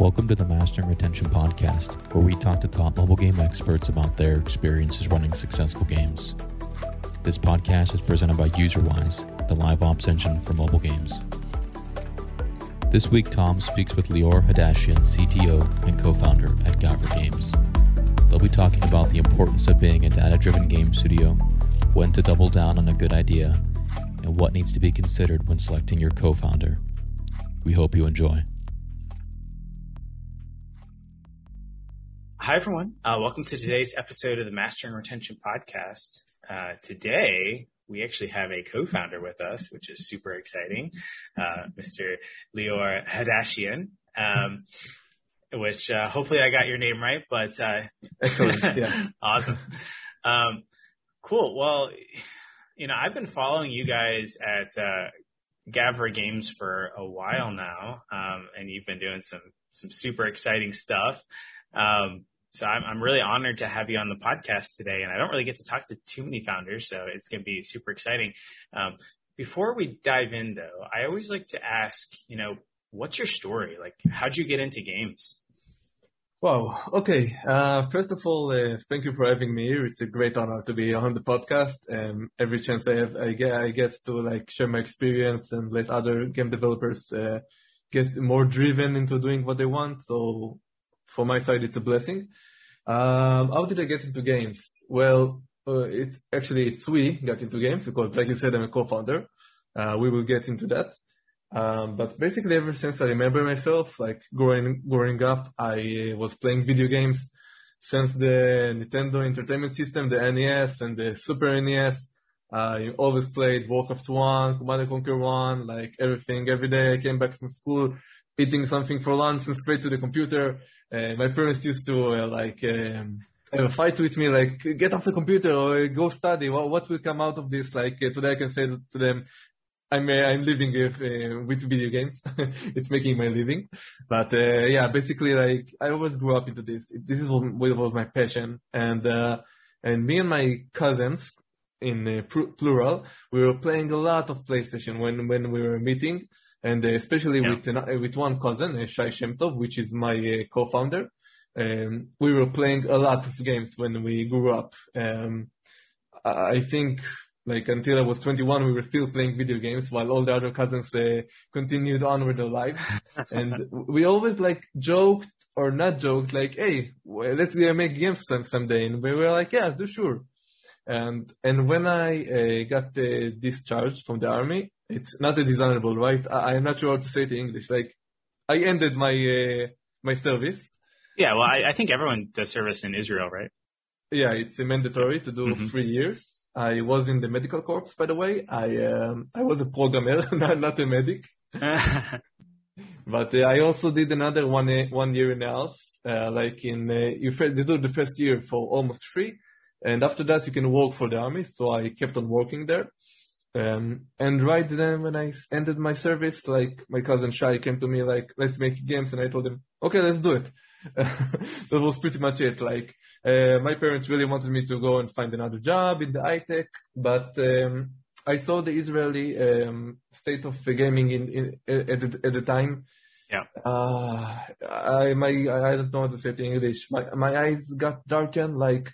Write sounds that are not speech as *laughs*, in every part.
Welcome to the Mastering Retention Podcast, where we talk to top mobile game experts about their experiences running successful games. This podcast is presented by UserWise, the live ops engine for mobile games. This week, Tom speaks with Lior Hadashian, CTO and co founder at Gavra Games. They'll be talking about the importance of being a data driven game studio, when to double down on a good idea, and what needs to be considered when selecting your co founder. We hope you enjoy. Hi, everyone. Uh, welcome to today's episode of the Mastering Retention Podcast. Uh, today, we actually have a co-founder with us, which is super exciting, uh, Mr. Lior Hadashian. Um, which uh, hopefully I got your name right, but uh, yeah, *laughs* awesome, um, cool. Well, you know, I've been following you guys at uh, Gavra Games for a while now, um, and you've been doing some some super exciting stuff. Um, so I'm, I'm really honored to have you on the podcast today. And I don't really get to talk to too many founders, so it's going to be super exciting. Um, before we dive in, though, I always like to ask, you know, what's your story? Like, how'd you get into games? Wow. Okay. Uh, first of all, uh, thank you for having me here. It's a great honor to be on the podcast. Um, every chance I have, I get, I get to like share my experience and let other game developers uh, get more driven into doing what they want. So from my side, it's a blessing. Um, how did I get into games? Well, uh, it's actually it's we got into games because, like you said, I'm a co-founder. Uh, we will get into that. Um, but basically, ever since I remember myself, like growing growing up, I was playing video games since the Nintendo Entertainment System, the NES, and the Super NES. I always played Warcraft 1, Command Conquer 1, like everything. Every day I came back from school, eating something for lunch and straight to the computer. Uh, my parents used to uh, like um, a fight with me, like get off the computer or go study. What, what will come out of this? Like uh, today, I can say to them, I'm uh, I'm living with, uh, with video games. *laughs* it's making my living. But uh, yeah, basically, like I always grew up into this. This is what was my passion, and and me and my cousins in plural, we were playing a lot of PlayStation when when we were meeting and uh, especially yeah. with uh, with one cousin, uh, Shai Shemtov, which is my co-founder. Um, we were playing a lot of games when we grew up. Um, I think like until I was 21, we were still playing video games while all the other cousins uh, continued on with their lives. and we always like joked or not joked, like, "Hey, well, let's uh, make games some someday." And we were like, "Yeah, do sure." And and when I uh, got discharged from the army, it's not a dishonorable, right? I, am not sure how to say it in English. Like, I ended my uh, my service. Yeah, well, I, I, think everyone does service in Israel, right? Yeah, it's mandatory to do mm-hmm. three years. I was in the medical corps, by the way. I um, I was a programmer, *laughs* not, not a medic. *laughs* but uh, I also did another one uh, one year and a half. Uh, like in uh, you, you do the first year for almost free, and after that you can work for the army. So I kept on working there. Um, and right then when I ended my service, like my cousin Shai came to me like, let's make games. And I told him, okay, let's do it. *laughs* that was pretty much it. Like, uh, my parents really wanted me to go and find another job in the high tech, but, um, I saw the Israeli, um, state of gaming in, in, at, the, at the time. Yeah. Uh, I, my, I don't know how to say it in English. My, my eyes got darkened. Like,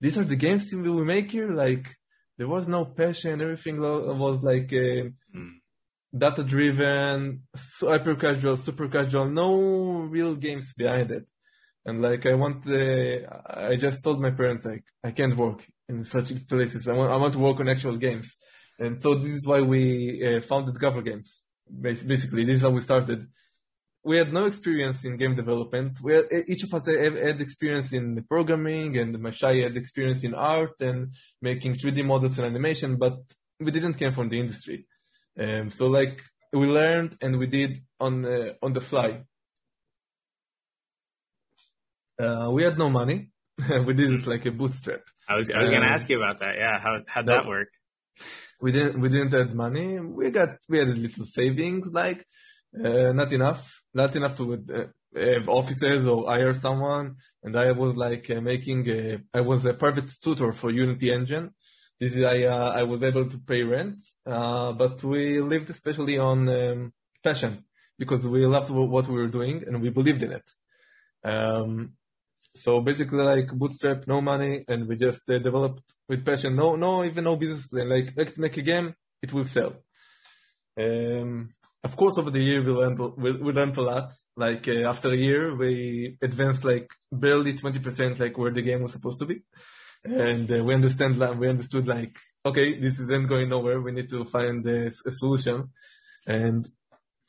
these are the games we will make here. Like, there was no passion. Everything was like uh, mm. data driven, hyper casual, super casual. No real games behind it. And like I want, uh, I just told my parents like I can't work in such places. I want, I want to work on actual games. And so this is why we uh, founded Gavra Games. Basically, this is how we started we had no experience in game development. We had, each of us had experience in programming, and Mashai had experience in art and making 3D models and animation, but we didn't come from the industry. Um, so like we learned and we did on uh, on the fly. Uh, we had no money. *laughs* we did it like a bootstrap. I was I was gonna ask you about that. Yeah, how how'd that work? We didn't we didn't have money. We got we had a little savings, like uh, not enough, not enough to uh, have offices or hire someone. And I was like uh, making, a, I was a private tutor for Unity Engine. This is, I, uh, I was able to pay rent, uh, but we lived especially on um, passion. because we loved what we were doing and we believed in it. Um, so basically, like bootstrap, no money, and we just uh, developed with passion. No, no, even no business plan. Like let's make a game, it will sell. Um, of course, over the year we learned we, we learned a lot. Like uh, after a year, we advanced like barely twenty percent, like where the game was supposed to be, and uh, we understand we understood like okay, this isn't going nowhere. We need to find a, a solution, and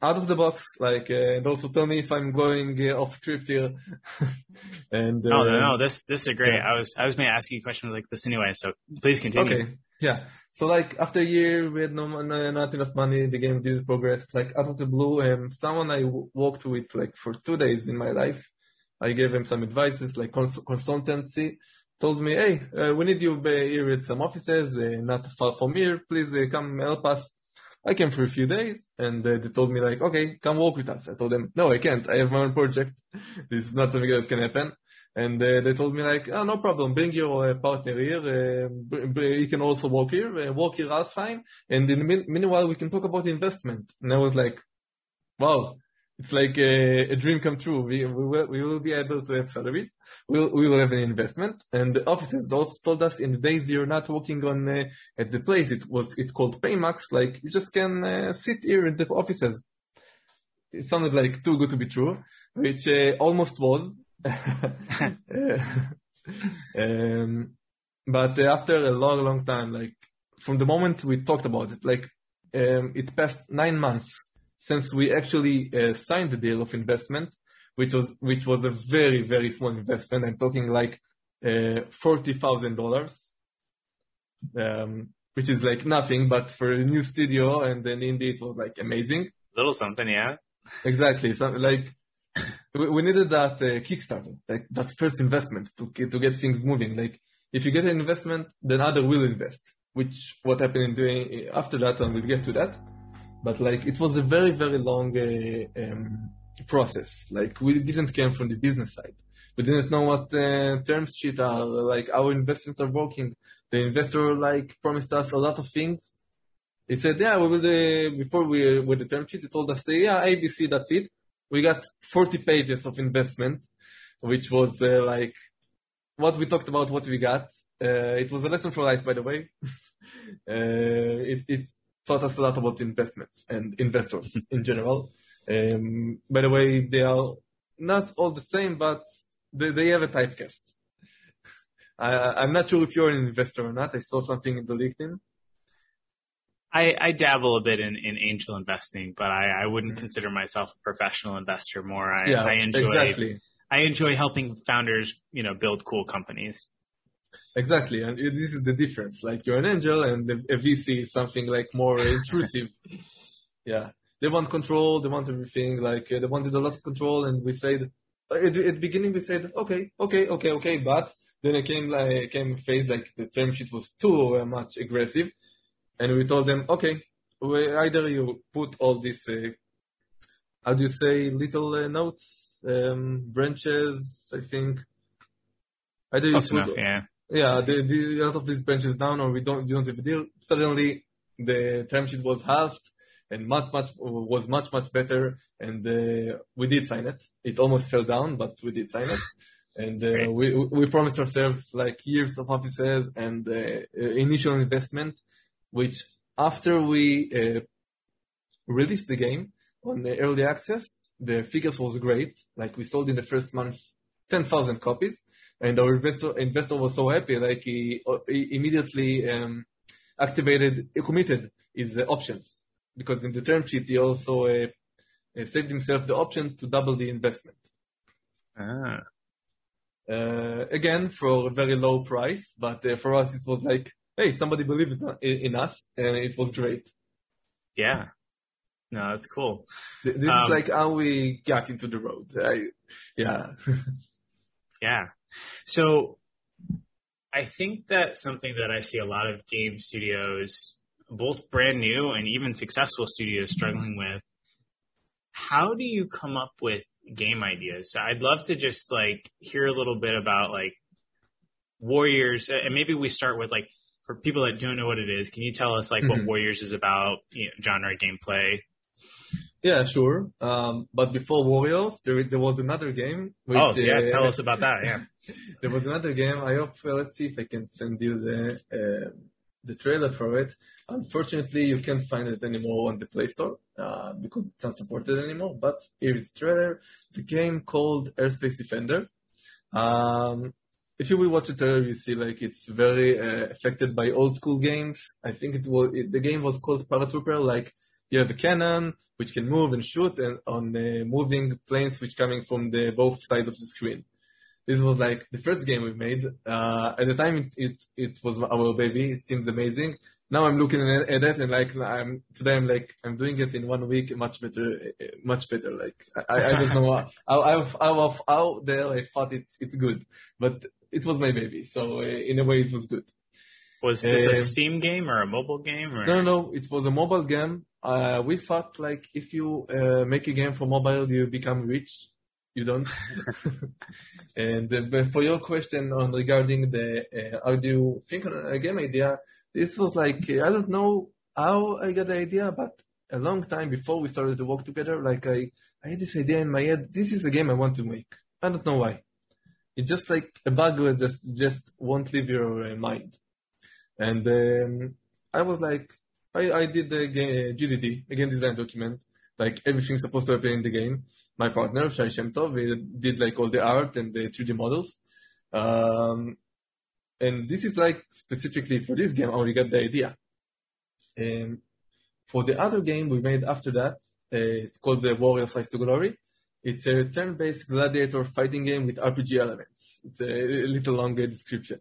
out of the box, like, uh, and also tell me if I'm going uh, off script here. *laughs* and uh, oh no, no, this this is great. Yeah. I was I was going to ask you a question like this anyway, so please continue. Okay, yeah. So like after a year, we had no, no not enough money. The game didn't progress. Like out of the blue, and someone I w- walked with like for two days in my life, I gave him some advices like cons- consultancy. Told me, hey, uh, we need you here at some offices, uh, not far from here. Please uh, come help us I came for a few days and uh, they told me like, okay, come work with us. I told them, no, I can't. I have my own project. *laughs* this is not something that can happen. And uh, they told me like, oh, no problem. Bring your uh, partner here. Uh, he can also work here. Uh, work here half time. And in the min- meanwhile, we can talk about investment. And I was like, wow, it's like a, a, dream come true. We, we, will, we will be able to have salaries. We'll, we will have an investment. And the offices also told us in the days you're not working on uh, at the place, it was it called Paymax. Like you just can uh, sit here in the offices. It sounded like too good to be true, which uh, almost was. *laughs* um, but after a long, long time, like from the moment we talked about it, like um, it passed nine months since we actually uh, signed the deal of investment, which was which was a very very small investment. I'm talking like uh, forty thousand dollars, um, which is like nothing, but for a new studio and then indie, it was like amazing. Little something, yeah. Exactly. So like we, needed that uh, Kickstarter, like that first investment to to get things moving. Like if you get an investment, then other will invest. Which what happened in doing after that, and we'll get to that but like it was a very very long uh, um, process. Like we didn't come from the business side. We didn't know what uh, term sheet are, like our investments are working. The investor like promised us a lot of things. He said, yeah, we will do, before we, with the term sheet, he told us, yeah, ABC, that's it. We got 40 pages of investment, which was uh, like what we talked about, what we got. Uh, it was a lesson for life, by the way. *laughs* uh, it, it's taught us a lot about investments and investors *laughs* in general. Um, by the way, they are not all the same, but they, they have a typecast. *laughs* I, am not sure if you're an investor or not. I saw something in the LinkedIn. I, I dabble a bit in, in angel investing, but I, I wouldn't mm-hmm. consider myself a professional investor. More, I, yeah, I enjoy exactly. I enjoy helping founders, you know, build cool companies. Exactly, and this is the difference. Like you're an angel, and a VC is something like more *laughs* intrusive. yeah, they want control. They want everything. Like uh, they wanted a lot of control, and we said at, at the beginning we said okay, okay, okay, okay, but then it came like came a phase like the term sheet was too uh, much aggressive, and we told them okay, we, either you put all these uh, how do you say little uh, notes, um, branches, I think. Either you put, enough, yeah yeah, the, the, a lot of these branches down, or we don't, you don't have a deal. Suddenly, the term sheet was halved, and much, much was much, much better. And uh, we did sign it. It almost fell down, but we did sign it. *laughs* And uh, we we promised ourselves like years of offices and uh, initial investment, which after we uh, released the game on the early access, the figures was great. Like we sold in the first month 10,000 copies and our investor investor was so happy, like he, he immediately um, activated, committed his uh, options because in the term sheet he also uh, uh, saved himself the option to double the investment. Ah. Uh, again, for a very low price, but uh, for us it was like, hey, somebody believed in, in us, and it was great. Yeah. No, that's cool. This um, is like how we got into the road. I, yeah. *laughs* yeah. So I think that something that I see a lot of game studios, both brand new and even successful studios struggling with, how do you come up with game ideas? So I'd love to just like hear a little bit about like Warriors and maybe we start with like for people that don't know what it is, can you tell us like mm-hmm. what Warriors is about, you know, genre gameplay? Yeah, sure. Um, but before Warriors, there there was another game. Which, oh yeah, uh, tell us about that. Yeah, *laughs* there was another game. I hope. Uh, let's see if I can send you the uh, the trailer for it. Unfortunately, you can't find it anymore on the Play Store uh, because it's not supported anymore. But here is the trailer. The game called Airspace Defender. Um, if you will watch the trailer, you see like it's very uh, affected by old school games. I think it was it, the game was called Paratrooper. Like you have a cannon which can move and shoot, and on uh, moving planes which coming from the both sides of the screen. This was like the first game we made. Uh, at the time, it, it, it was our baby. It seems amazing. Now I'm looking at, at it and like I'm today I'm like I'm doing it in one week much better, much better. Like I, I don't know *laughs* how how, how, how there I thought it's it's good, but it was my baby, so uh, in a way it was good. Was this a um, Steam game or a mobile game? Or? No, no, it was a mobile game. Uh, we thought like if you uh, make a game for mobile, you become rich. You don't. *laughs* *laughs* and uh, for your question on regarding the uh, how do you think on a game idea, this was like I don't know how I got the idea, but a long time before we started to work together, like I I had this idea in my head. This is a game I want to make. I don't know why. It's just like a bug that just just won't leave your mind. And um, I was like, I, I did the GDD, game design document, like everything's supposed to happen in the game. My partner, Shai Shemtov, did like all the art and the 3D models. Um, and this is like specifically for this game, how we got the idea. And for the other game we made after that, uh, it's called the Warrior Rise to Glory. It's a turn-based gladiator fighting game with RPG elements. It's a little longer description.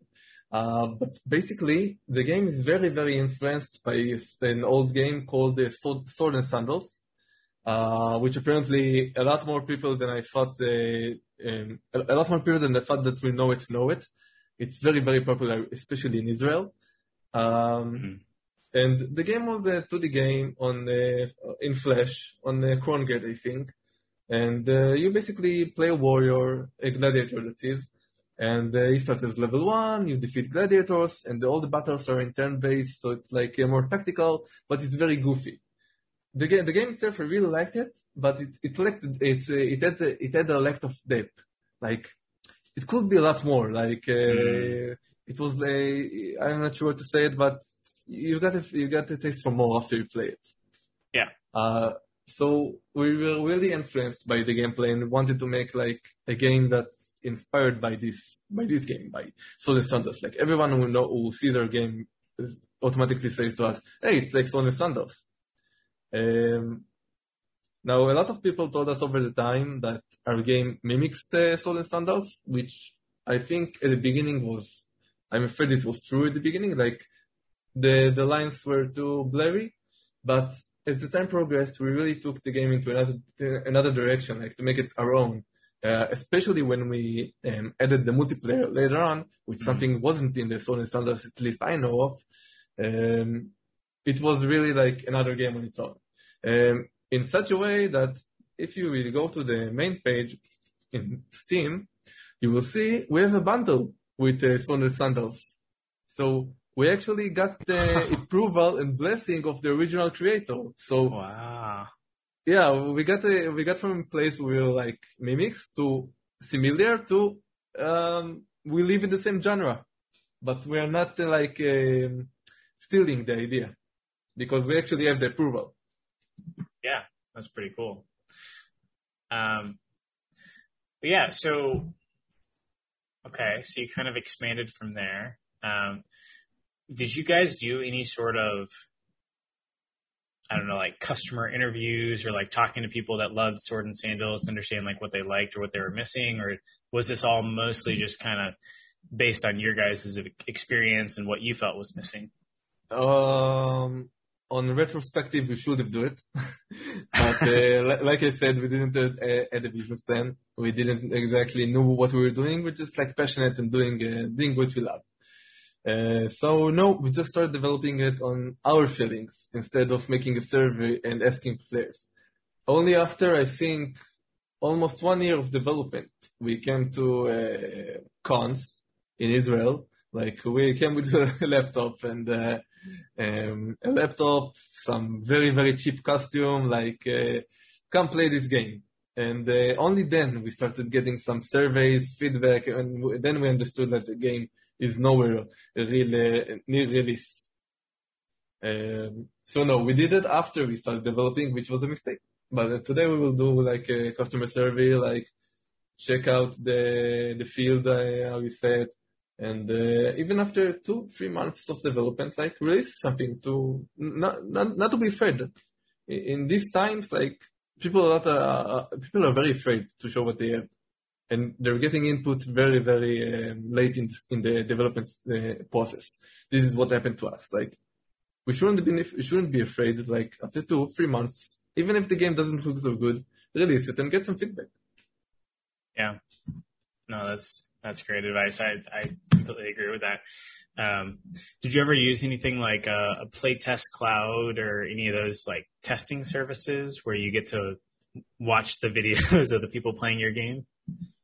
Uh, but basically, the game is very, very influenced by an old game called the Sword, Sword and Sandals, uh, which apparently a lot more people than I thought, they, um, a lot more people than I thought that we know it know it. It's very, very popular, especially in Israel. Um, mm-hmm. And the game was a 2D game on uh, in Flash on uh, Kongregate, I think. And uh, you basically play a warrior, a gladiator that is, and uh, you start as level one, you defeat gladiators, and all the battles are in turn-based, so it's like uh, more tactical, but it's very goofy. The game, the game itself, I really liked it, but it it lacked it uh, it had it had a lack of depth. Like it could be a lot more. Like mm. it was like I'm not sure what to say it, but you got a, you got a taste for more after you play it. Yeah. Uh, so we were really influenced by the gameplay and wanted to make like a game that's inspired by this by this game by Sword and Sandals. Like everyone who know who sees our game automatically says to us, "Hey, it's like Sword and Sandals." Um, now, a lot of people told us over the time that our game mimics uh, and Sandals, which I think at the beginning was, I'm afraid it was true at the beginning. Like the the lines were too blurry, but as the time progressed, we really took the game into another another direction, like to make it our own. Uh, especially when we um, added the multiplayer later on, which mm-hmm. something wasn't in the Sony standards, at least I know of. Um, it was really like another game on its own. Um, in such a way that if you will go to the main page in Steam, you will see we have a bundle with uh, Sony Sandals. So we actually got the *laughs* approval and blessing of the original creator. So wow. Yeah, we got a, we got from a place where we were like mimics to similar to um, we live in the same genre, but we are not uh, like um, stealing the idea because we actually have the approval. Yeah, that's pretty cool. Um, yeah, so okay, so you kind of expanded from there. Um, did you guys do any sort of I don't know, like customer interviews or like talking to people that loved Sword and Sandals to understand like what they liked or what they were missing, or was this all mostly just kind of based on your guys' experience and what you felt was missing? Um, on retrospective, we should have do it, *laughs* but uh, like I said, we didn't uh, add a business plan. We didn't exactly know what we were doing. We're just like passionate and doing uh, doing what we love. Uh, so no, we just started developing it on our feelings instead of making a survey and asking players. Only after I think almost one year of development, we came to uh, cons in Israel. Like we came with a *laughs* laptop and uh, um, a laptop, some very very cheap costume, like uh, come play this game. And uh, only then we started getting some surveys, feedback, and then we understood that the game is nowhere really near release. Um, so no, we did it after we started developing, which was a mistake. But uh, today we will do like a customer survey, like check out the the field, uh, how you say it, and uh, even after two, three months of development, like release something to not not, not to be afraid. In these times, like people are not, uh, uh, people are very afraid to show what they have, and they're getting input very very um, late in in the development uh, process. This is what happened to us. Like we shouldn't be we shouldn't be afraid. Like after two three months, even if the game doesn't look so good, release it and get some feedback. Yeah, no, that's that's great advice. I I completely agree with that. Um, did you ever use anything like a, a PlaytestCloud or any of those like testing services where you get to watch the *laughs* videos of the people playing your game?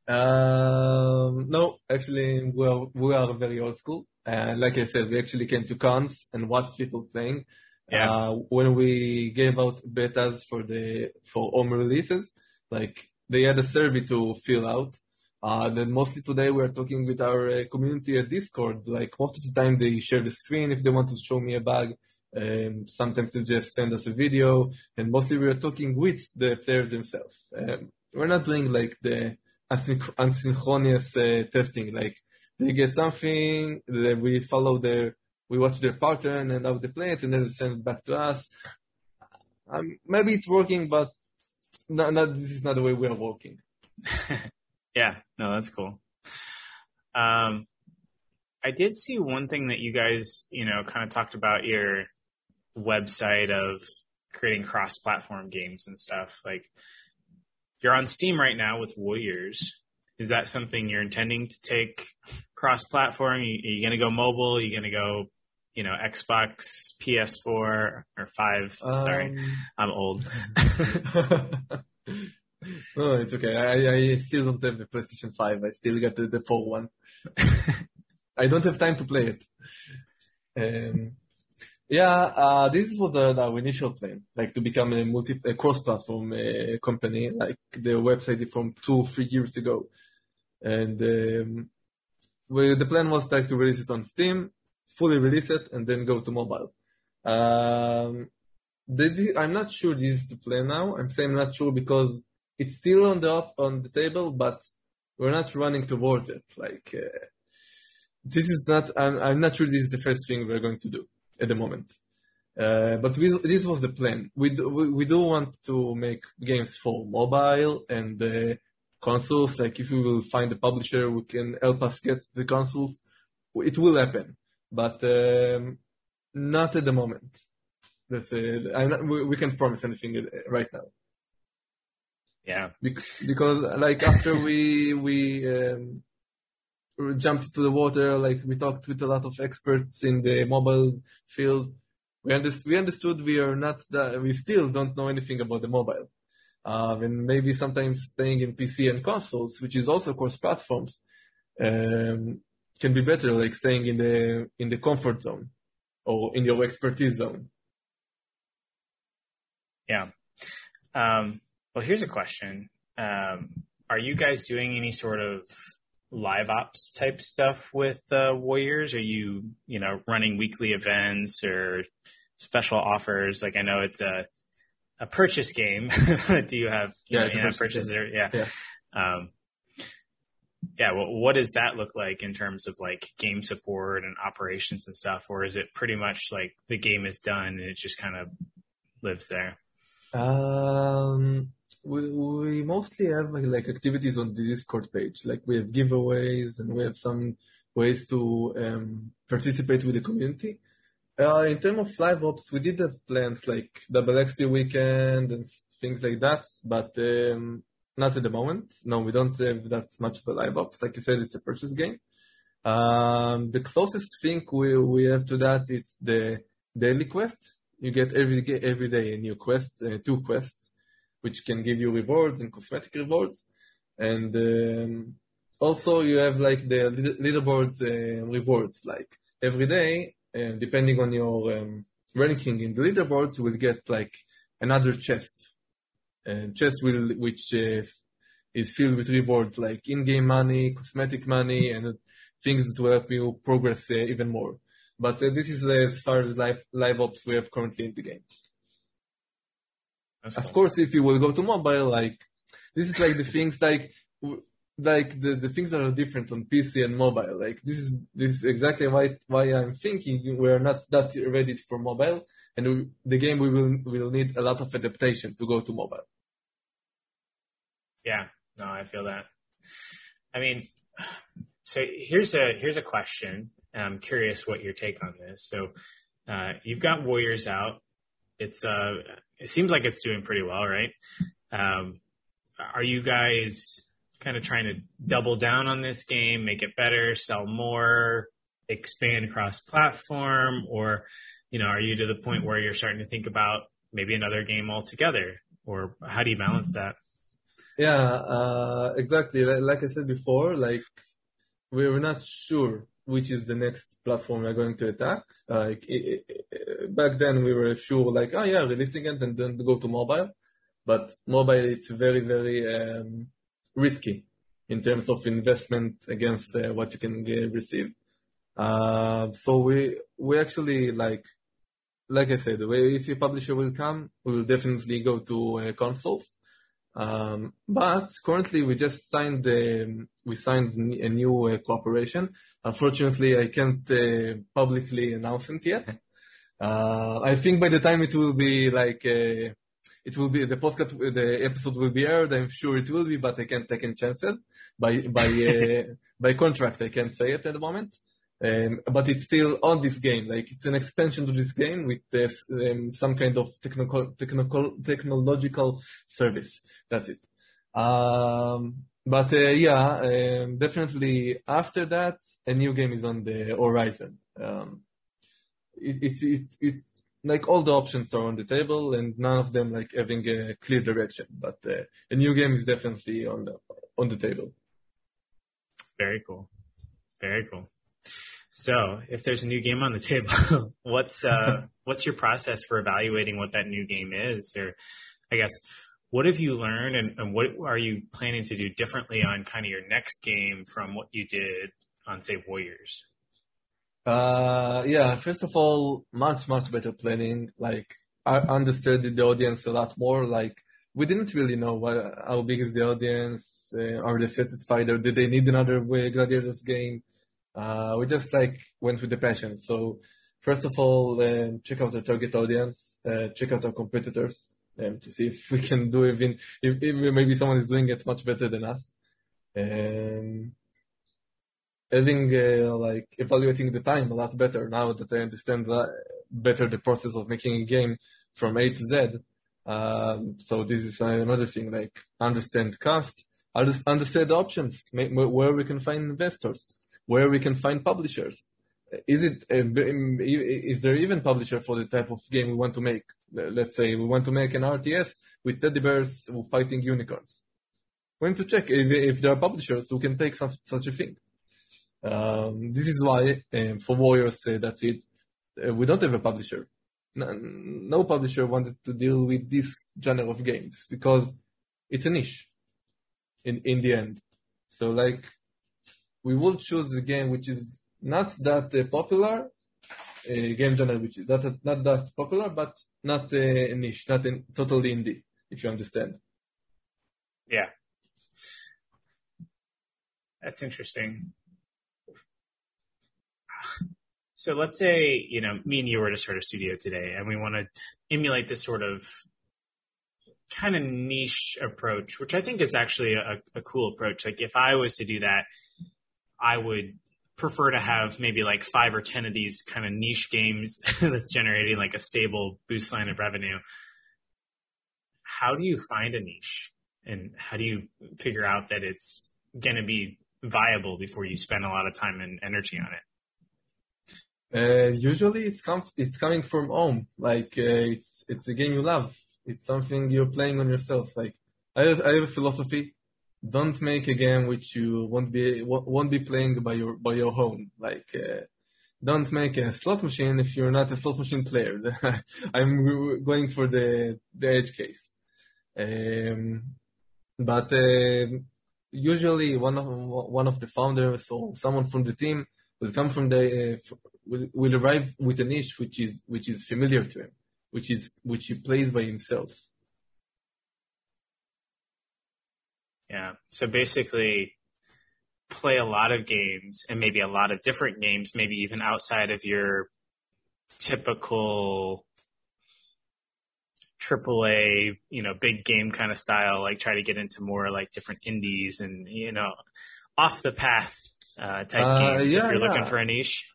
Um, no, actually, we are, we are very old school. And like I said, we actually came to cons and watched people playing. Yeah. Uh, when we gave out betas for the for home releases, like they had a survey to fill out, uh, then mostly today we're talking with our uh, community at Discord. Like most of the time they share the screen if they want to show me a bug. Um, sometimes they just send us a video, and mostly we're talking with the players themselves. Um, we're not doing like the asynch- asynchronous uh, testing. Like they get something, then we follow their, we watch their pattern and how they play it, and then they send it back to us. Um, maybe it's working, but not, not, this is not the way we are working. *laughs* Yeah, no, that's cool. Um, I did see one thing that you guys, you know, kind of talked about your website of creating cross-platform games and stuff. Like, you're on Steam right now with Warriors. Is that something you're intending to take cross-platform? Are you, going to go mobile? Are you going to go, you know, Xbox, PS4, or five? Um, Sorry, I'm old. *laughs* no, it's okay. I, I still don't have the PlayStation 5. I still got the, the 4 one. *laughs* I don't have time to play it. Um, yeah, uh, this was the, our initial plan, like to become a multi, a cross-platform uh, company, like the website from two, three years ago. And um, we, the plan was like to release it on Steam, fully release it, and then go to mobile. Um, I'm not sure this is the plan now. I'm saying not sure because it's still on the up, on the table, but we're not running towards it. Like uh, this is not. I'm, I'm not sure this is the first thing we're going to do at the moment. Uh, but we, this was the plan. We do, we, we, do want to make games for mobile and uh, consoles. Like if we will find a publisher who can help us get the consoles, it will happen. But um, not at the moment. That's it. Not, we, we can't promise anything right now. Yeah, because like after we we um, jumped into the water, like we talked with a lot of experts in the mobile field, we, understood we understood we are not that we still don't know anything about the mobile, um, and maybe sometimes staying in PC and consoles, which is also cross platforms, um, can be better, like staying in the in the comfort zone or in your expertise zone. Yeah. Um, well, here's a question. Um, are you guys doing any sort of live ops type stuff with uh, Warriors? Are you, you know, running weekly events or special offers? Like I know it's a a purchase game. *laughs* Do you have you yeah, know, purchase? Yeah. Yeah. Um, yeah. Well, what does that look like in terms of like game support and operations and stuff? Or is it pretty much like the game is done and it just kind of lives there? Um, we, we mostly have like, activities on the Discord page. Like we have giveaways and we have some ways to um, participate with the community. Uh, in terms of live ops, we did have plans like double XP weekend and things like that, but um, not at the moment. No, we don't have that much of a live ops. Like you said, it's a purchase game. Um, the closest thing we, we have to that is the daily quest. You get every every day a new quest, uh, two quests which can give you rewards and cosmetic rewards. And um, also you have like the leaderboards uh, rewards, like every day, uh, depending on your um, ranking in the leaderboards, you will get like another chest. and chest will which uh, is filled with rewards like in-game money, cosmetic money, and things that will help you progress uh, even more. But uh, this is as far as live live ops we have currently in the game. Cool. Of course, if you will go to mobile, like this is like the things like like the, the things that are different on PC and mobile. Like this is this is exactly why why I'm thinking we're not that ready for mobile, and we, the game we will will need a lot of adaptation to go to mobile. Yeah, no, I feel that. I mean, so here's a here's a question. I'm curious what your take on this. So uh, you've got Warriors out. It's uh, it seems like it's doing pretty well, right? Um, are you guys kind of trying to double down on this game, make it better, sell more, expand cross platform, or you know, are you to the point where you're starting to think about maybe another game altogether, or how do you balance that? Yeah, uh, exactly. Like I said before, like we're not sure which is the next platform we're going to attack. Like it, it, back then, we were sure, like, oh yeah, releasing it and then go to mobile. But mobile is very, very um, risky in terms of investment against uh, what you can uh, receive. Uh, so we we actually like like I said, if a publisher will come, we will definitely go to uh, consoles. Um, but currently, we just signed um, we signed a new uh, cooperation. Unfortunately, I can't uh, publicly announce it yet. *laughs* Uh, I think by the time it will be like uh, it will be the podcast, the episode will be aired. I'm sure it will be, but I can't take any chances. By by *laughs* uh, by contract, I can't say it at the moment. Um, but it's still on this game. Like it's an expansion to this game with um, some kind of technical, technical, technological service. That's it. Um, but uh, yeah, um, definitely after that, a new game is on the horizon. Um, it, it, it, it's like all the options are on the table and none of them like having a clear direction. But uh, a new game is definitely on the on the table. Very cool. Very cool. So, if there's a new game on the table, *laughs* what's uh, what's your process for evaluating what that new game is? Or, I guess, what have you learned, and, and what are you planning to do differently on kind of your next game from what you did on, say, Warriors? Uh, yeah. First of all, much much better planning. Like, I understood the audience a lot more. Like, we didn't really know what, how big is the audience. Uh, are they satisfied, or did they need another way Gladiators game? Uh, we just like went with the passion. So first of all, um, check out the target audience, uh, check out our competitors um, to see if we can do even if, if, maybe someone is doing it much better than us. Um, having uh, like evaluating the time a lot better now that I understand better the process of making a game from A to Z. Um, so this is another thing like understand cost, understand the options, where we can find investors where we can find publishers. Is it is there even publisher for the type of game we want to make? Let's say we want to make an RTS with teddy bears fighting unicorns. We need to check if, if there are publishers who can take some, such a thing. Um, this is why um, for Warriors, uh, that's it. Uh, we don't have a publisher. No, no, publisher wanted to deal with this genre of games because it's a niche in, in the end. So like we will choose a game which is not that uh, popular, a game genre which is not, not that popular, but not a uh, niche, not in, totally indie, if you understand. Yeah. That's interesting. So let's say, you know, me and you were to start a studio today and we want to emulate this sort of kind of niche approach, which I think is actually a, a cool approach. Like if I was to do that, I would prefer to have maybe like five or 10 of these kind of niche games *laughs* that's generating like a stable boost line of revenue. How do you find a niche and how do you figure out that it's going to be viable before you spend a lot of time and energy on it? Uh, usually it's com- it's coming from home. Like uh, it's it's a game you love. It's something you're playing on yourself. Like I have, I have a philosophy don't make a game which you won't be won't be playing by your by your home. Like, uh, don't make a slot machine if you're not a slot machine player. *laughs* I'm going for the the edge case. Um, but uh, usually one of one of the founders or someone from the team will come from the uh, will, will arrive with a niche which is which is familiar to him, which is which he plays by himself. Yeah. So basically, play a lot of games and maybe a lot of different games, maybe even outside of your typical AAA, you know, big game kind of style, like try to get into more like different indies and, you know, off the path uh, type uh, games yeah, if you're yeah. looking for a niche.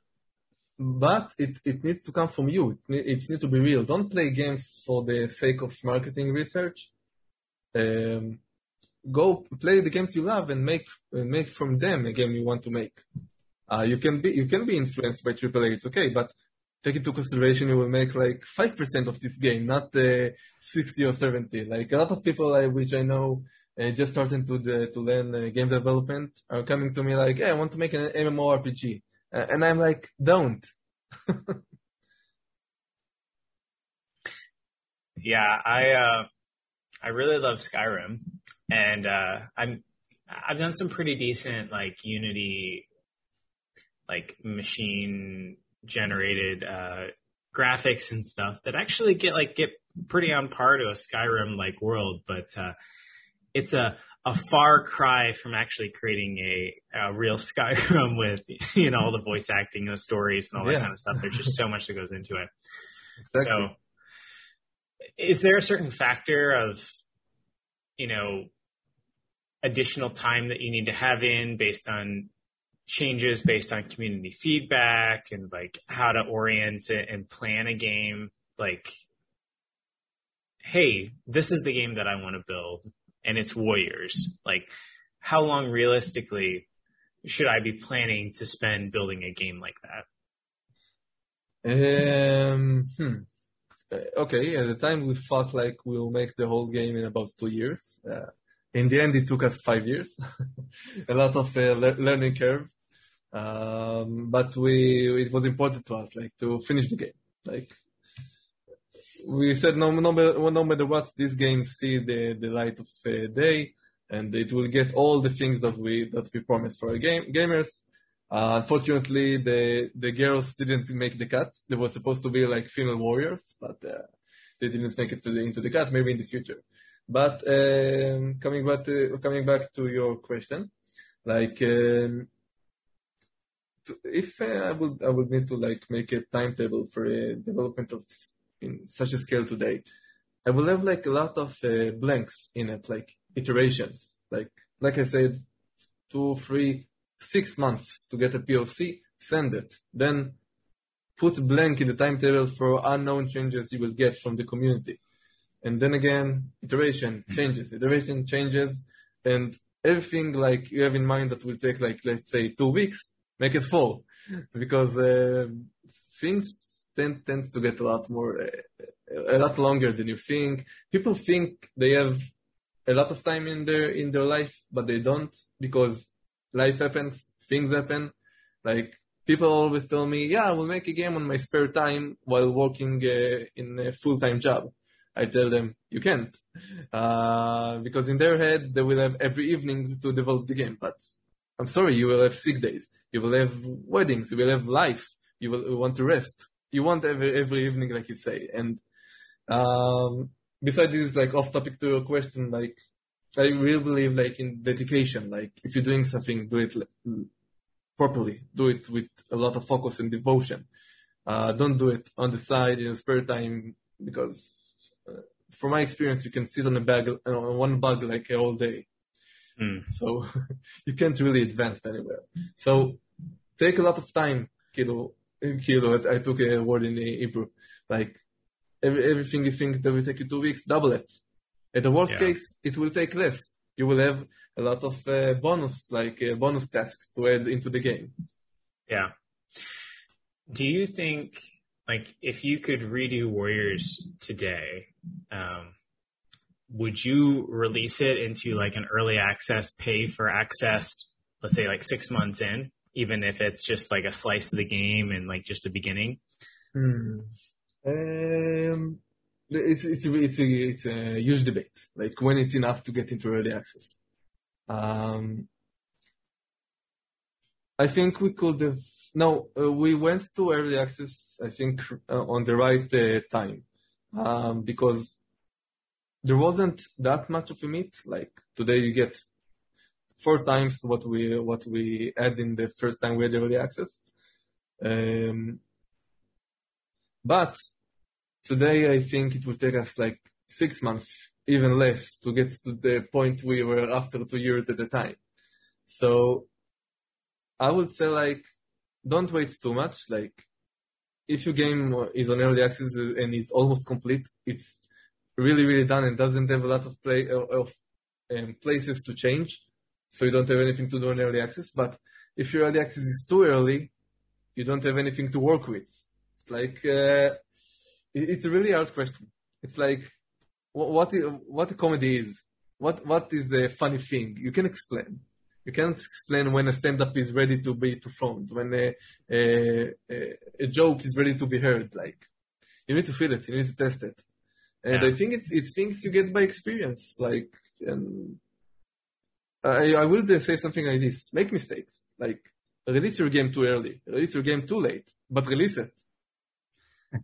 But it, it needs to come from you. It, it needs to be real. Don't play games for the sake of marketing research. Um, go play the games you love and make and make from them a game you want to make. Uh, you can be you can be influenced by AAA. It's okay, but take into consideration you will make like five percent of this game, not uh, sixty or seventy. Like a lot of people, I which I know uh, just starting to the, to learn uh, game development are coming to me like, "Hey, I want to make an MMORPG," uh, and I'm like, "Don't." *laughs* yeah, I uh, I really love Skyrim and uh, I'm I've done some pretty decent like Unity, like machine generated uh, graphics and stuff that actually get like get pretty on par to a Skyrim like world, but uh, it's a a far cry from actually creating a, a real *laughs* Skyrim with you know all the voice acting and the stories and all that yeah. kind of stuff. There's just so much that goes into it. Exactly. So, is there a certain factor of you know additional time that you need to have in based on changes based on community feedback and like how to orient it and plan a game like hey this is the game that i want to build and it's warriors like how long realistically should i be planning to spend building a game like that um hmm. Uh, okay at the time we thought like we'll make the whole game in about two years uh, in the end, it took us five years, *laughs* a lot of uh, le- learning curve. Um, but we, it was important to us, like to finish the game. Like we said, no, no, matter, no matter what, this game see the, the light of uh, day, and it will get all the things that we that we promised for our game gamers. Uh, unfortunately, the the girls didn't make the cut. They were supposed to be like female warriors, but uh, they didn't make it to the, into the cut. Maybe in the future. But um, coming back to coming back to your question, like um, to, if uh, I would I would need to like make a timetable for a development of in such a scale today, I will have like a lot of uh, blanks in it, like iterations. Like like I said, two, three, six months to get a POC, send it, then put blank in the timetable for unknown changes you will get from the community and then again iteration changes iteration changes. And everything like you have in mind that will take like let's say two weeks make it four because uh, things tend tends to get a lot more uh, a lot longer than you think. People think they have a lot of time in their in their life but they don't because life happens things happen. Like people always tell me yeah i will make a game on my spare time while working uh, in a full-time job I tell them you can't, uh, because in their head they will have every evening to develop the game. But I'm sorry, you will have sick days, you will have weddings, you will have life, you will want to rest. You want every every evening, like you say. And um, besides this, like off topic to your question, like I really believe like in dedication. Like if you're doing something, do it properly. Do it with a lot of focus and devotion. Uh, don't do it on the side in spare time because from my experience, you can sit on a bag on one bug like all day. Mm. So *laughs* you can't really advance anywhere. So take a lot of time, kilo. Kilo. I took a word in Hebrew. Like every, everything you think that will take you two weeks, double it. At the worst yeah. case, it will take less. You will have a lot of uh, bonus, like uh, bonus tasks to add into the game. Yeah. Do you think like if you could redo Warriors today, um, would you release it into like an early access, pay for access, let's say like six months in, even if it's just like a slice of the game and like just a beginning? Hmm. Um, it's it's a, it's a, it's a huge debate. Like when it's enough to get into early access. Um, I think we could have no. Uh, we went to early access. I think uh, on the right uh, time um, because there wasn't that much of a meat. Like today, you get four times what we what we had in the first time we had early access. Um, but today, I think it will take us like six months, even less, to get to the point we were after two years at the time. So I would say like, don't wait too much. Like, if your game is on early access and it's almost complete, it's really, really done and doesn't have a lot of play of um, places to change. So you don't have anything to do on early access. But if your early access is too early, you don't have anything to work with. It's like, uh, it's a really hard question. It's like, what, what a comedy is. What, what is a funny thing? You can explain. You can't explain when a stand-up is ready to be performed, when a, a, a, joke is ready to be heard. Like, you need to feel it, you need to test it. And yeah. I think it's, it's things you get by experience. Like, and I, I will say something like this. Make mistakes. Like, release your game too early, release your game too late, but release it. *laughs*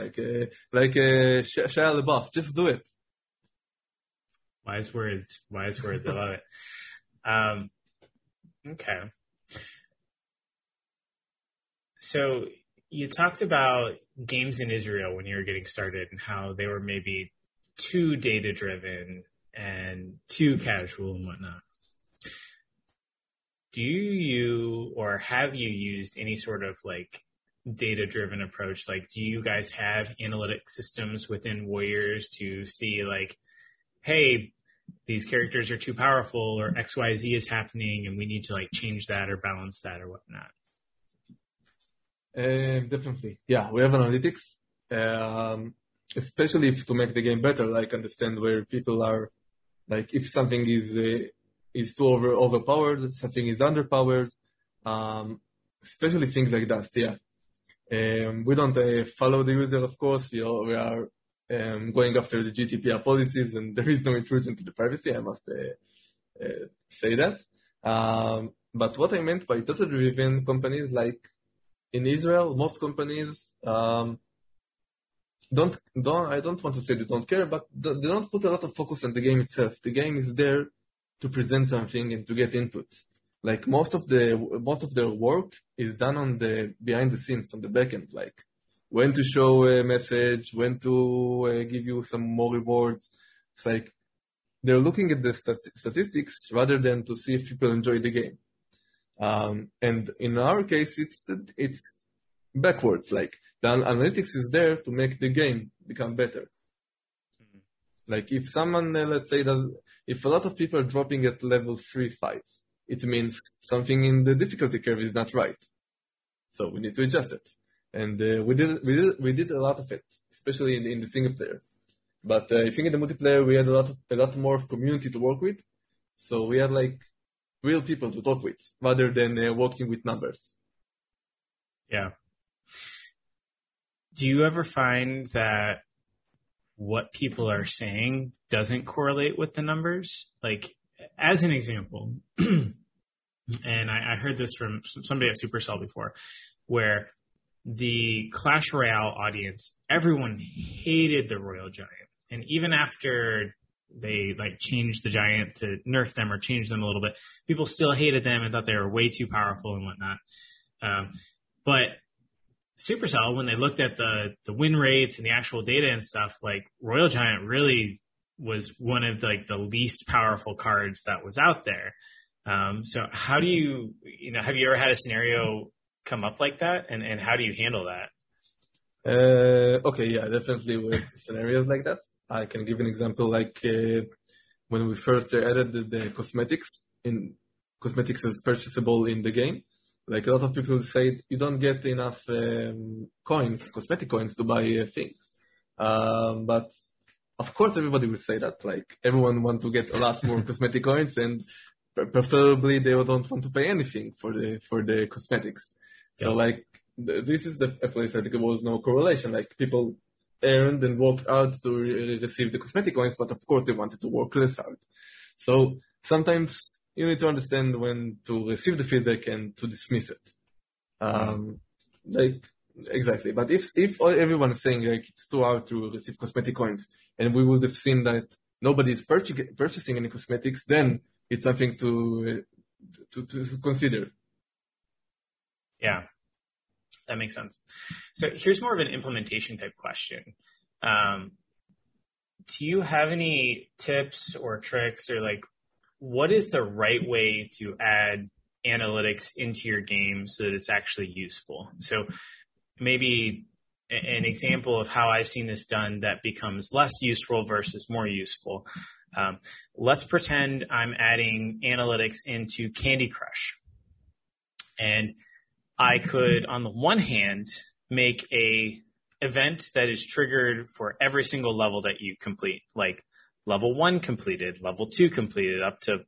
like, uh, like uh, Shia LaBeouf, just do it. Wise words, wise words. I love it. Um, okay. So you talked about games in Israel when you were getting started and how they were maybe too data driven and too casual and whatnot. Do you or have you used any sort of like data driven approach? Like, do you guys have analytic systems within Warriors to see like, hey, these characters are too powerful or XYZ is happening and we need to like change that or balance that or whatnot? Um, definitely. Yeah, we have analytics, um, especially if to make the game better, like understand where people are, like if something is, uh, is too over, overpowered, something is underpowered, um, especially things like that. Yeah. Um, we don't uh, follow the user, of course. We are, we are um, going after the GDPR policies, and there is no intrusion to the privacy. I must uh, uh, say that. Um, but what I meant by data-driven companies, like in Israel, most companies um, don't don't. I don't want to say they don't care, but they don't put a lot of focus on the game itself. The game is there to present something and to get input. Like most of the most of their work is done on the behind the scenes on the backend. Like when to show a message, when to uh, give you some more rewards. It's like they're looking at the stat- statistics rather than to see if people enjoy the game. Um, and in our case, it's it's backwards. Like the analytics is there to make the game become better. Mm-hmm. Like if someone, uh, let's say, does, if a lot of people are dropping at level three fights, it means something in the difficulty curve is not right. So we need to adjust it and uh, we did we did we did a lot of it, especially in, in the single player. But uh, I think in the multiplayer we had a lot of a lot more of community to work with, so we had like real people to talk with rather than uh, working with numbers. Yeah. Do you ever find that what people are saying doesn't correlate with the numbers? Like, as an example, *clears throat* and I, I heard this from somebody at Supercell before, where the Clash Royale audience, everyone hated the Royal Giant. And even after they like changed the giant to nerf them or change them a little bit, people still hated them and thought they were way too powerful and whatnot. Um, but Supercell, when they looked at the the win rates and the actual data and stuff, like Royal Giant really was one of the, like the least powerful cards that was out there. Um, so how do you, you know, have you ever had a scenario come up like that, and and how do you handle that? Uh, okay, yeah, definitely with *laughs* scenarios like that. I can give an example like uh, when we first added the, the, cosmetics in cosmetics is purchasable in the game. Like a lot of people say, you don't get enough um, coins, cosmetic coins to buy uh, things. Um, but of course, everybody would say that. Like everyone want to get a lot more *laughs* cosmetic coins, and preferably they don't want to pay anything for the for the cosmetics. So like th- this is the a place I think there was no correlation. Like people earned and worked hard to re- receive the cosmetic coins, but of course they wanted to work less hard. So sometimes you need to understand when to receive the feedback and to dismiss it. Um, like exactly. But if if everyone is saying like it's too hard to receive cosmetic coins, and we would have seen that nobody is purchasing any cosmetics, then it's something to to, to consider. Yeah, that makes sense. So here's more of an implementation type question. Um, do you have any tips or tricks or like what is the right way to add analytics into your game so that it's actually useful? So maybe an example of how I've seen this done that becomes less useful versus more useful. Um, let's pretend I'm adding analytics into Candy Crush. And I could, on the one hand, make a event that is triggered for every single level that you complete, like level one completed, level two completed, up to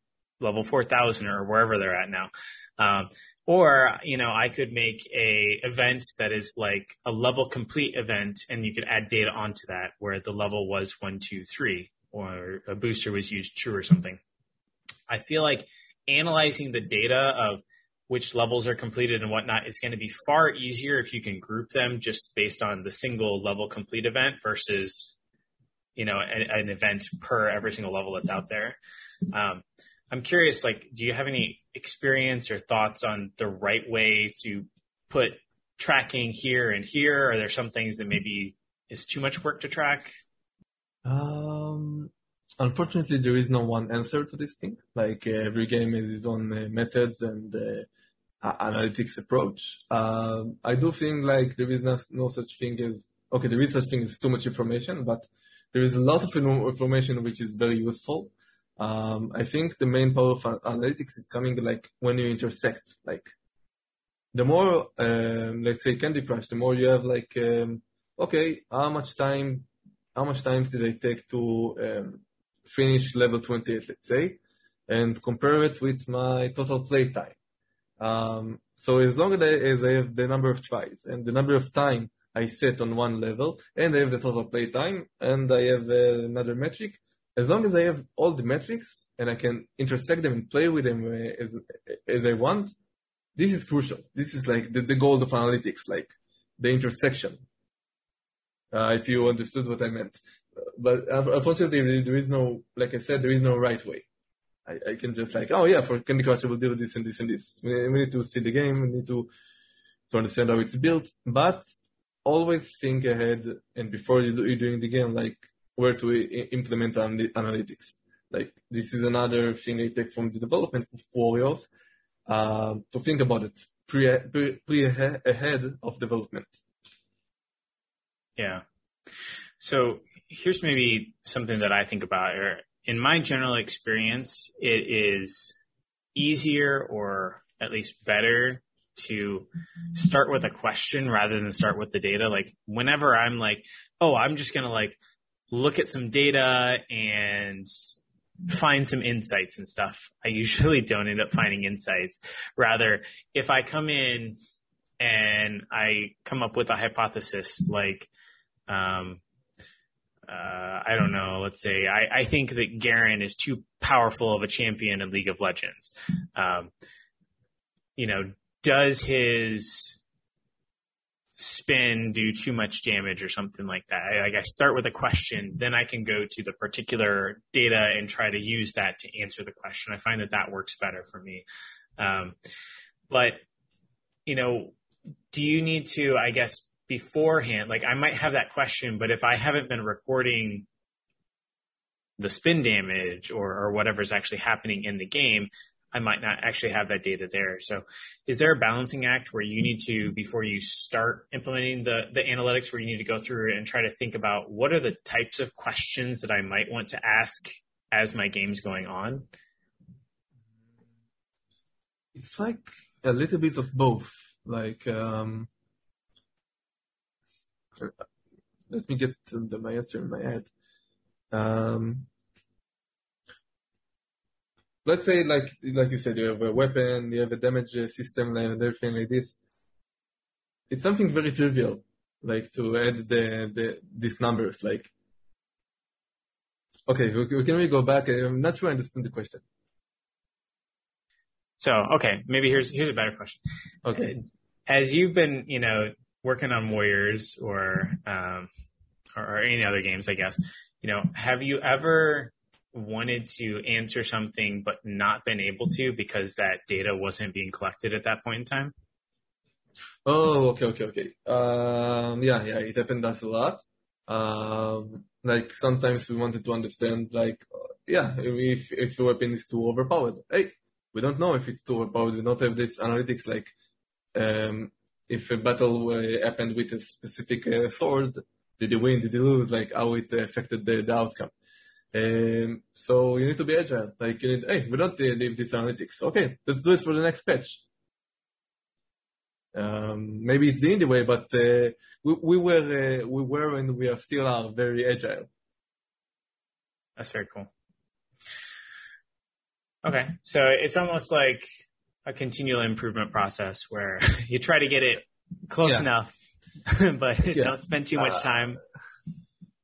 level 4000 or wherever they're at now. Um, or, you know, I could make a event that is like a level complete event and you could add data onto that where the level was one, two, three, or a booster was used true or something. I feel like analyzing the data of which levels are completed and whatnot is going to be far easier if you can group them just based on the single level complete event versus you know an, an event per every single level that's out there um, i'm curious like do you have any experience or thoughts on the right way to put tracking here and here? Are there some things that maybe is too much work to track? Um, unfortunately, there is no one answer to this thing. Like uh, every game has its own uh, methods and uh, analytics approach. Um, I do think like there is no, no such thing as okay, there is such thing as too much information, but there is a lot of information which is very useful. Um, I think the main power of analytics is coming like when you intersect. Like the more, um, let's say Candy Crush, the more you have like, um, okay, how much time, how much times did I take to um, finish level 28, let's say, and compare it with my total play time. Um, so as long as I, have the number of tries and the number of time I set on one level, and I have the total play time, and I have uh, another metric, as long as I have all the metrics and I can intersect them and play with them uh, as, as I want, this is crucial. This is like the, the goal of analytics, like the intersection. Uh, if you understood what I meant. But unfortunately, there is no, like I said, there is no right way. I, I can just like, oh yeah, for Candy Crush, I will do this and this and this. We, we need to see the game. We need to, to understand how it's built. But always think ahead and before you do, you're doing the game, like where to implement analytics. Like this is another thing I take from the development of Warriors uh, to think about it pre, pre, pre ahead of development. Yeah. So here's maybe something that I think about. Or In my general experience, it is easier or at least better to start with a question rather than start with the data. Like whenever I'm like, oh, I'm just to like look at some data and find some insights and stuff. I usually *laughs* don't end up finding insights. Rather, if I come in and I come up with a hypothesis like, um, uh, I don't know, let's say I, I, think that Garen is too powerful of a champion in League of Legends. Um, you know, does his spin do too much damage or something like that. I, like I start with a question, then I can go to the particular data and try to use that to answer the question. I find that that works better for me. Um, but you know, do you need to? I guess beforehand, like I might have that question, but if I haven't been recording the spin damage or, or whatever's actually happening in the game, I might not actually have that data there. So is there a balancing act where you need to, before you start implementing the, the analytics, where you need to go through and try to think about what are the types of questions that I might want to ask as my game's going on? It's like a little bit of both. Like, um, let me get the, my answer in my head. Um, let's say like like you said, you have a weapon, you have a damage system and everything like this. It's something very trivial. like to add the, the these numbers. Like, okay, can we go back? I'm not sure I understand the question. So, okay, maybe here's here's a better question. Okay, as you've been, you know, working on Warriors or um, or, or any other games, I guess, you know, have you ever wanted to answer something but not been able to because that data wasn't being collected at that point in time? Oh, okay, okay, okay. Um, yeah, yeah, it happened us a lot. Um, like sometimes we wanted to understand, like, yeah, if if the weapon is too overpowered, hey, we don't know if it's too overpowered. We don't have this analytics like, um, if a battle uh, happened with a specific uh, sword, did he win? Did he lose? Like how it affected the, the outcome. Um, so you need to be agile. Like you need, hey, we don't leave this analytics. Okay, let's do it for the next patch. Um, maybe it's the indie way, but uh, we, we were uh, we were and we are still are very agile. That's very cool. Okay, so it's almost like a continual improvement process where *laughs* you try to get it close yeah. enough, *laughs* but yeah. don't spend too much uh, time. Uh,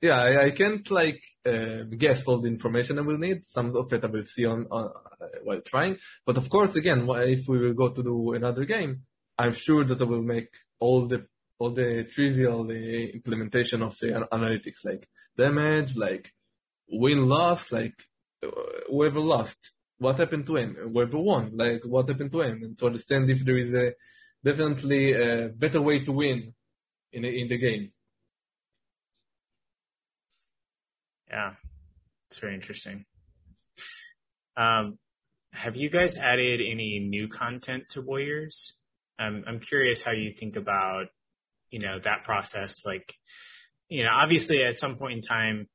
yeah, I, I, can't like uh, guess all the information I will need. Some of it I will see on, on uh, while trying. But of course, again, if we will go to do another game, I'm sure that I will make all the all the trivial the implementation of the analytics, like damage, like win loss, like uh, whoever lost, what happened to him, whoever won, like what happened to him, and to understand if there is a definitely a better way to win in in the game. Yeah, it's very interesting. Um, have you guys added any new content to Warriors? I'm I'm curious how you think about you know that process. Like, you know, obviously at some point in time,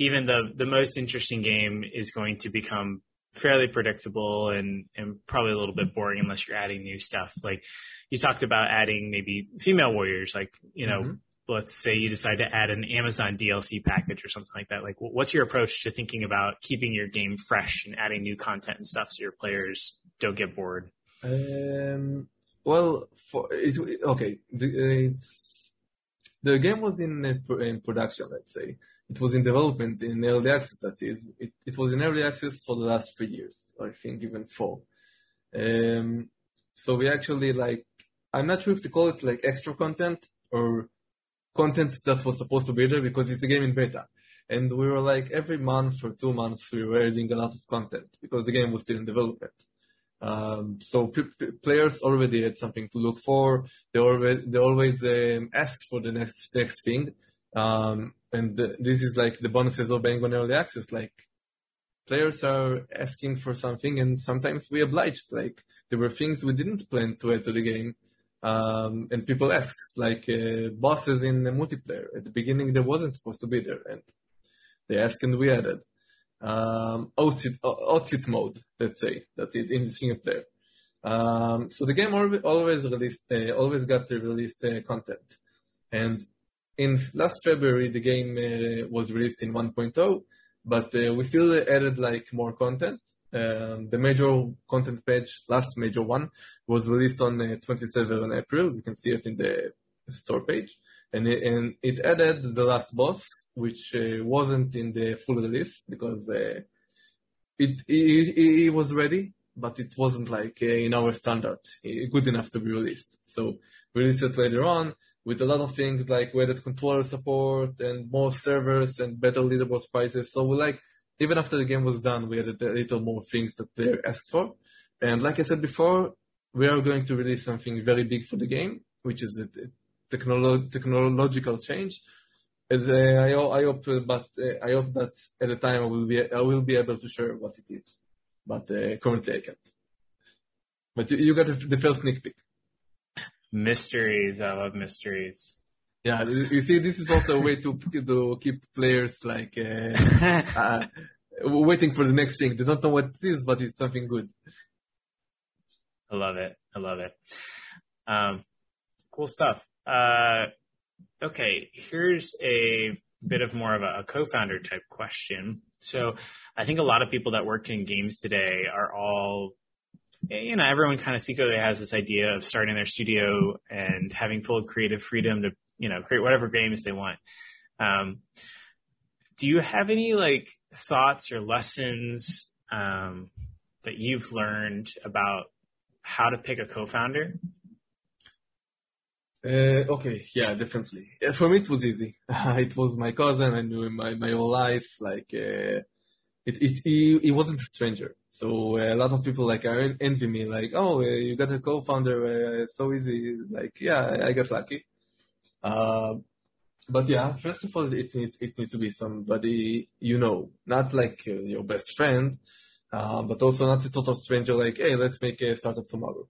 even the the most interesting game is going to become fairly predictable and and probably a little bit boring unless you're adding new stuff. Like you talked about adding maybe female warriors, like you know. Mm-hmm. Let's say you decide to add an Amazon DLC package or something like that. Like, what's your approach to thinking about keeping your game fresh and adding new content and stuff so your players don't get bored? Um, well, for it, okay, the, the game was in in production. Let's say it was in development in early access. That is, it, it was in early access for the last three years. I think even four. Um, so we actually like. I'm not sure if to call it like extra content or content that was supposed to be there because it's a game in beta. And we were like every month or two months we were adding a lot of content because the game was still in development. Um, so p- p- players already had something to look for. They always they always um, asked for the next next thing, um, and the, this is like the bonuses of being on early access. Like players are asking for something, and sometimes we obliged. Like there were things we didn't plan to add to the game, um, and people asked like uh, bosses in the multiplayer. At the beginning, there wasn't supposed to be there, and they asked, and we added um, outfit, mode, let's say. That's it in the single player. Um, so the game always, always released, uh, always got the released uh, content. And in last February, the game uh, was released in 1.0, but uh, we still added like more content. Um, the major content page, last major one, was released on uh, 27 April. You can see it in the store page. And it, and it added the last boss, which uh, wasn't in the full release because uh, it, it, it, was ready, but it wasn't like uh, in our standard good enough to be released. So we released it later on with a lot of things like weighted controller support and more servers and better leaderboard prices. So we like even after the game was done, we added a little more things that they asked for. And like I said before, we are going to release something very big for the game, which is a technolo- technological change uh, I, I hope, but uh, I hope that at the time I will be I will be able to share what it is, but uh, currently I can't. But you, you got the first sneak peek. Mysteries, I love mysteries. Yeah, you see, this is also a way to *laughs* to keep players like uh, *laughs* uh, waiting for the next thing. They don't know what it is, but it's something good. I love it. I love it. Um, cool stuff. Uh, okay, here's a bit of more of a, a co-founder type question. So I think a lot of people that work in games today are all you know, everyone kind of secretly has this idea of starting their studio and having full creative freedom to you know, create whatever games they want. Um, do you have any like thoughts or lessons um, that you've learned about how to pick a co-founder? Uh, okay, yeah, definitely. Uh, for me, it was easy. *laughs* it was my cousin. I knew him my, my whole life. Like, uh, it, it, he, he wasn't a stranger. So uh, a lot of people like are envy me. Like, oh, uh, you got a co-founder. Uh, so easy. Like, yeah, I, got lucky. Um, but yeah, first of all, it needs it needs to be somebody you know, not like uh, your best friend, uh, but also not a total stranger. Like, hey, let's make a startup tomorrow.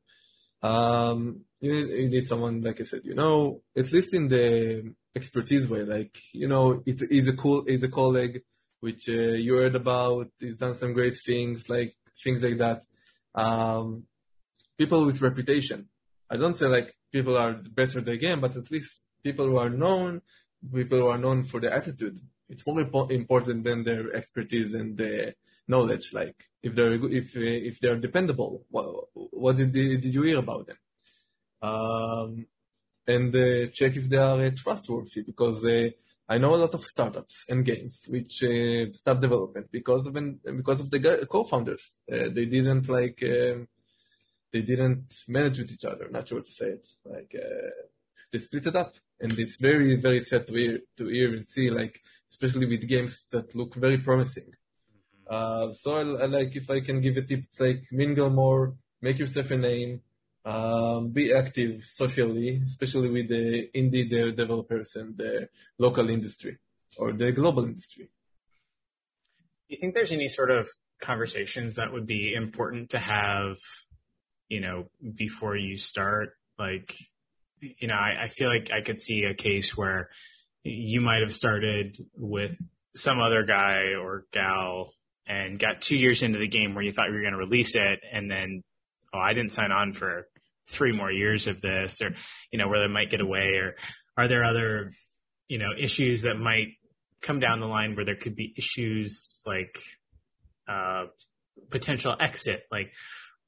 Um, you need you need someone like I said, you know, at least in the expertise way. Like, you know, it's he's a cool he's a colleague which uh, you heard about. He's done some great things, like things like that. Um, people with reputation. I don't say like people are the best at their game, but at least people who are known people who are known for their attitude. It's more important than their expertise and the knowledge. Like if they're if if they're dependable, what, what did did you hear about them? Um, and uh, check if they are uh, trustworthy because uh, I know a lot of startups and games which uh, stop development because of because of the co-founders. Uh, they didn't like um, they didn't manage with each other. Not sure to say it. Like uh, they split it up and it's very very sad to hear to hear and see like especially with games that look very promising mm-hmm. uh, so I, I, like if i can give a tip it's like mingle more make yourself a name um, be active socially especially with the indie developers and the local industry or the global industry. Do you think there's any sort of conversations that would be important to have you know before you start? Like you know, I, I feel like I could see a case where you might have started with some other guy or gal and got two years into the game where you thought you were going to release it and then oh i didn't sign on for three more years of this or you know where they might get away or are there other you know issues that might come down the line where there could be issues like uh potential exit like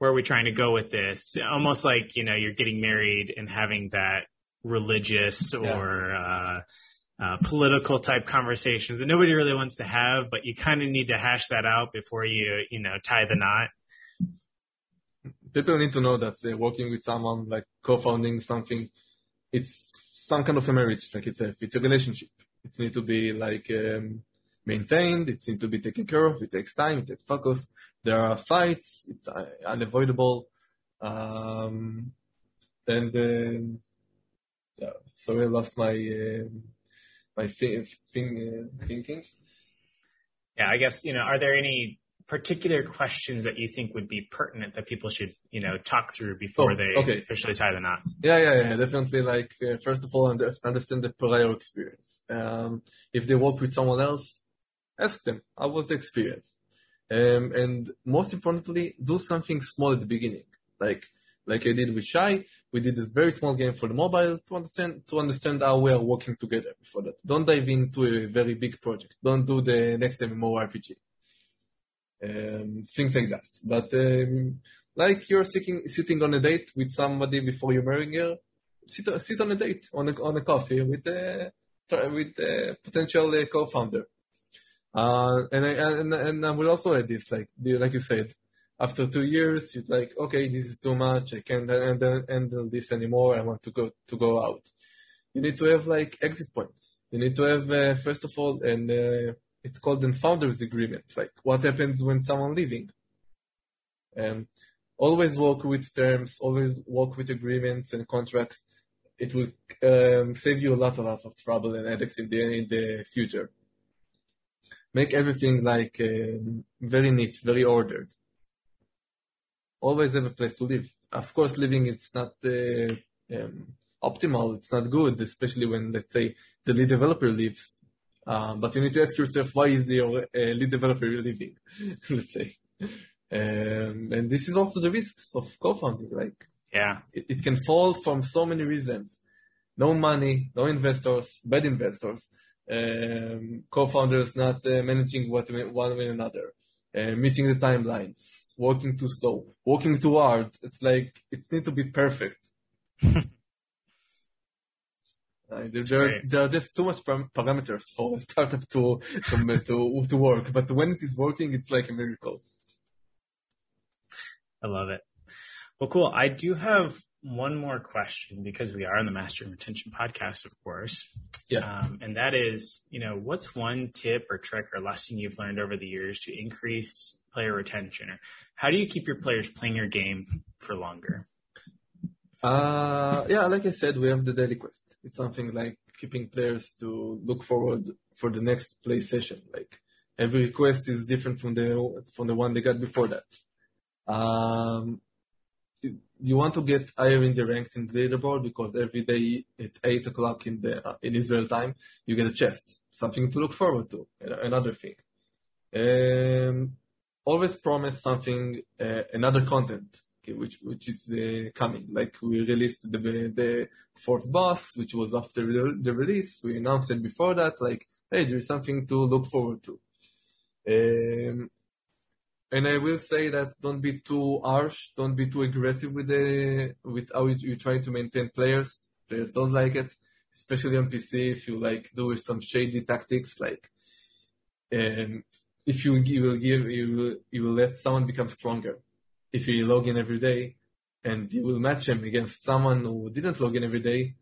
where are we trying to go with this? Almost like, you know, you're getting married and having that religious or uh, uh, political type conversations that nobody really wants to have, but you kind of need to hash that out before you, you know, tie the knot. People need to know that uh, working with someone like co-founding something, it's some kind of a marriage, like it's a, it's a relationship. It needs to be like um, maintained. It needs to be taken care of. It takes time. It takes focus. There are fights. It's uh, unavoidable. Um, and then, yeah, sorry, I lost my uh, my thing uh, thinking. Yeah, I guess you know. Are there any particular questions that you think would be pertinent that people should you know talk through before oh, they okay. officially tie the knot? Yeah, yeah, yeah. Definitely. Like uh, first of all, understand the prior experience. Um, if they work with someone else, ask them how was the experience um, and most importantly, do something small at the beginning. Like, like I did with Shai, we did a very small game for the mobile to understand, to understand how we are working together before that. Don't dive into a very big project. Don't do the next MMORPG. Um, things like that. But, um, like you're sitting, sitting on a date with somebody before you're marrying her, sit, sit on a date on a, on a coffee with a, with a potential uh, co-founder uh, and I, and and I will also add this, like like you said, after two years, you're like, okay, this is too much. I can't handle this anymore. I want to go to go out. You need to have like exit points. You need to have uh, first of all, and uh, it's called the founders agreement. Like what happens when someone leaving. Um, always work with terms. Always work with agreements and contracts. It will um, save you a lot, a lot of trouble and headaches in the in the future make everything like uh, very neat, very ordered. Always have a place to live. Of course, living it's not uh, um, optimal. It's not good, especially when let's say the lead developer leaves. Um, but you need to ask yourself why is the uh, lead developer leaving? *laughs* let's say. Um, and this is also the risks of co-founding. Like, yeah, it, it, can fall from so many reasons. No money, no investors, bad investors um, co-founders not uh, managing what one with another, uh, missing the timelines, working too slow, working too hard. It's like it needs to be perfect. *laughs* Uh, there, there, are just too much parameters for a startup to, to, to, to work, but when it is working, it's like a miracle. I love it. Well, cool. I do have one more question because we are on the Mastering Retention podcast, of course. Yeah. Um, and that is, you know, what's one tip or trick or lesson you've learned over the years to increase player retention? Or how do you keep your players playing your game for longer? Uh, yeah, like I said, we have the daily quest. It's something like keeping players to look forward for the next play session. Like every request is different from the from the one they got before that. Um, you want to get higher in the ranks in the leaderboard because every day at eight o'clock in the uh, in Israel time you get a chest, something to look forward to. Another thing. Um, always promise something, uh, another content, which which is uh, coming. Like we released the the fourth boss, which was after the release. We announced it before that. Like, hey, there is something to look forward to. Um, and I will say that don't be too harsh, don't be too aggressive with the with how you, try to maintain players. Players don't like it, especially on PC. If you like do some shady tactics, like um, if you, you will give you will you will let someone become stronger. If you log in every day, and you will match him against someone who didn't log in every day,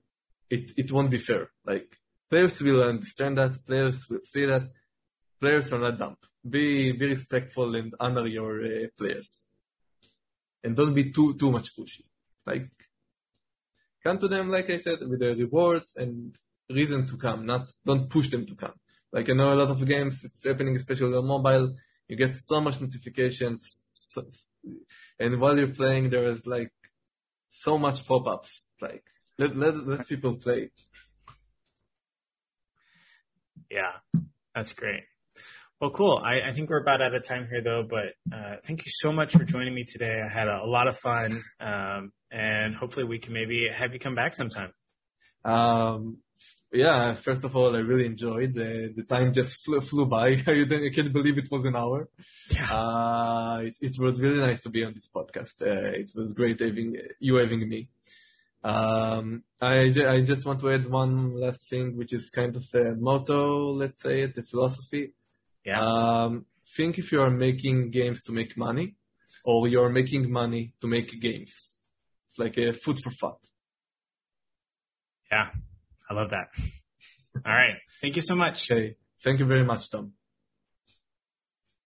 it it won't be fair. Like players will understand that, players will see that, players are not dumb be be respectful and honor your uh, players, and don't be too too much pushy. Like come to them, like I said, with the rewards and reason to come. Not don't push them to come. Like I know a lot of games, it's happening especially on mobile. You get so much notifications, and while you're playing, there is like so much pop-ups. Like let let let people play. Yeah, that's great. Well, cool. I, I, think we're about out of time here, though. But uh, thank you so much for joining me today. I had a, a lot of fun, um, and hopefully, we can maybe have you come back sometime. Um, yeah. First of all, I really enjoyed the the time just flew, flew by. *laughs* I, I can't believe it was an hour. Yeah. Uh, it, it was really nice to be on this podcast. Uh, it was great having you having me. Um, I, I just want to add one last thing, which is kind of a motto, let's say, it, the philosophy yeah. Um, think if you are making games to make money or you're making money to make games. It's like a food for thought. Yeah, I love that. All right. Thank you so much. Okay. Thank you very much, Tom.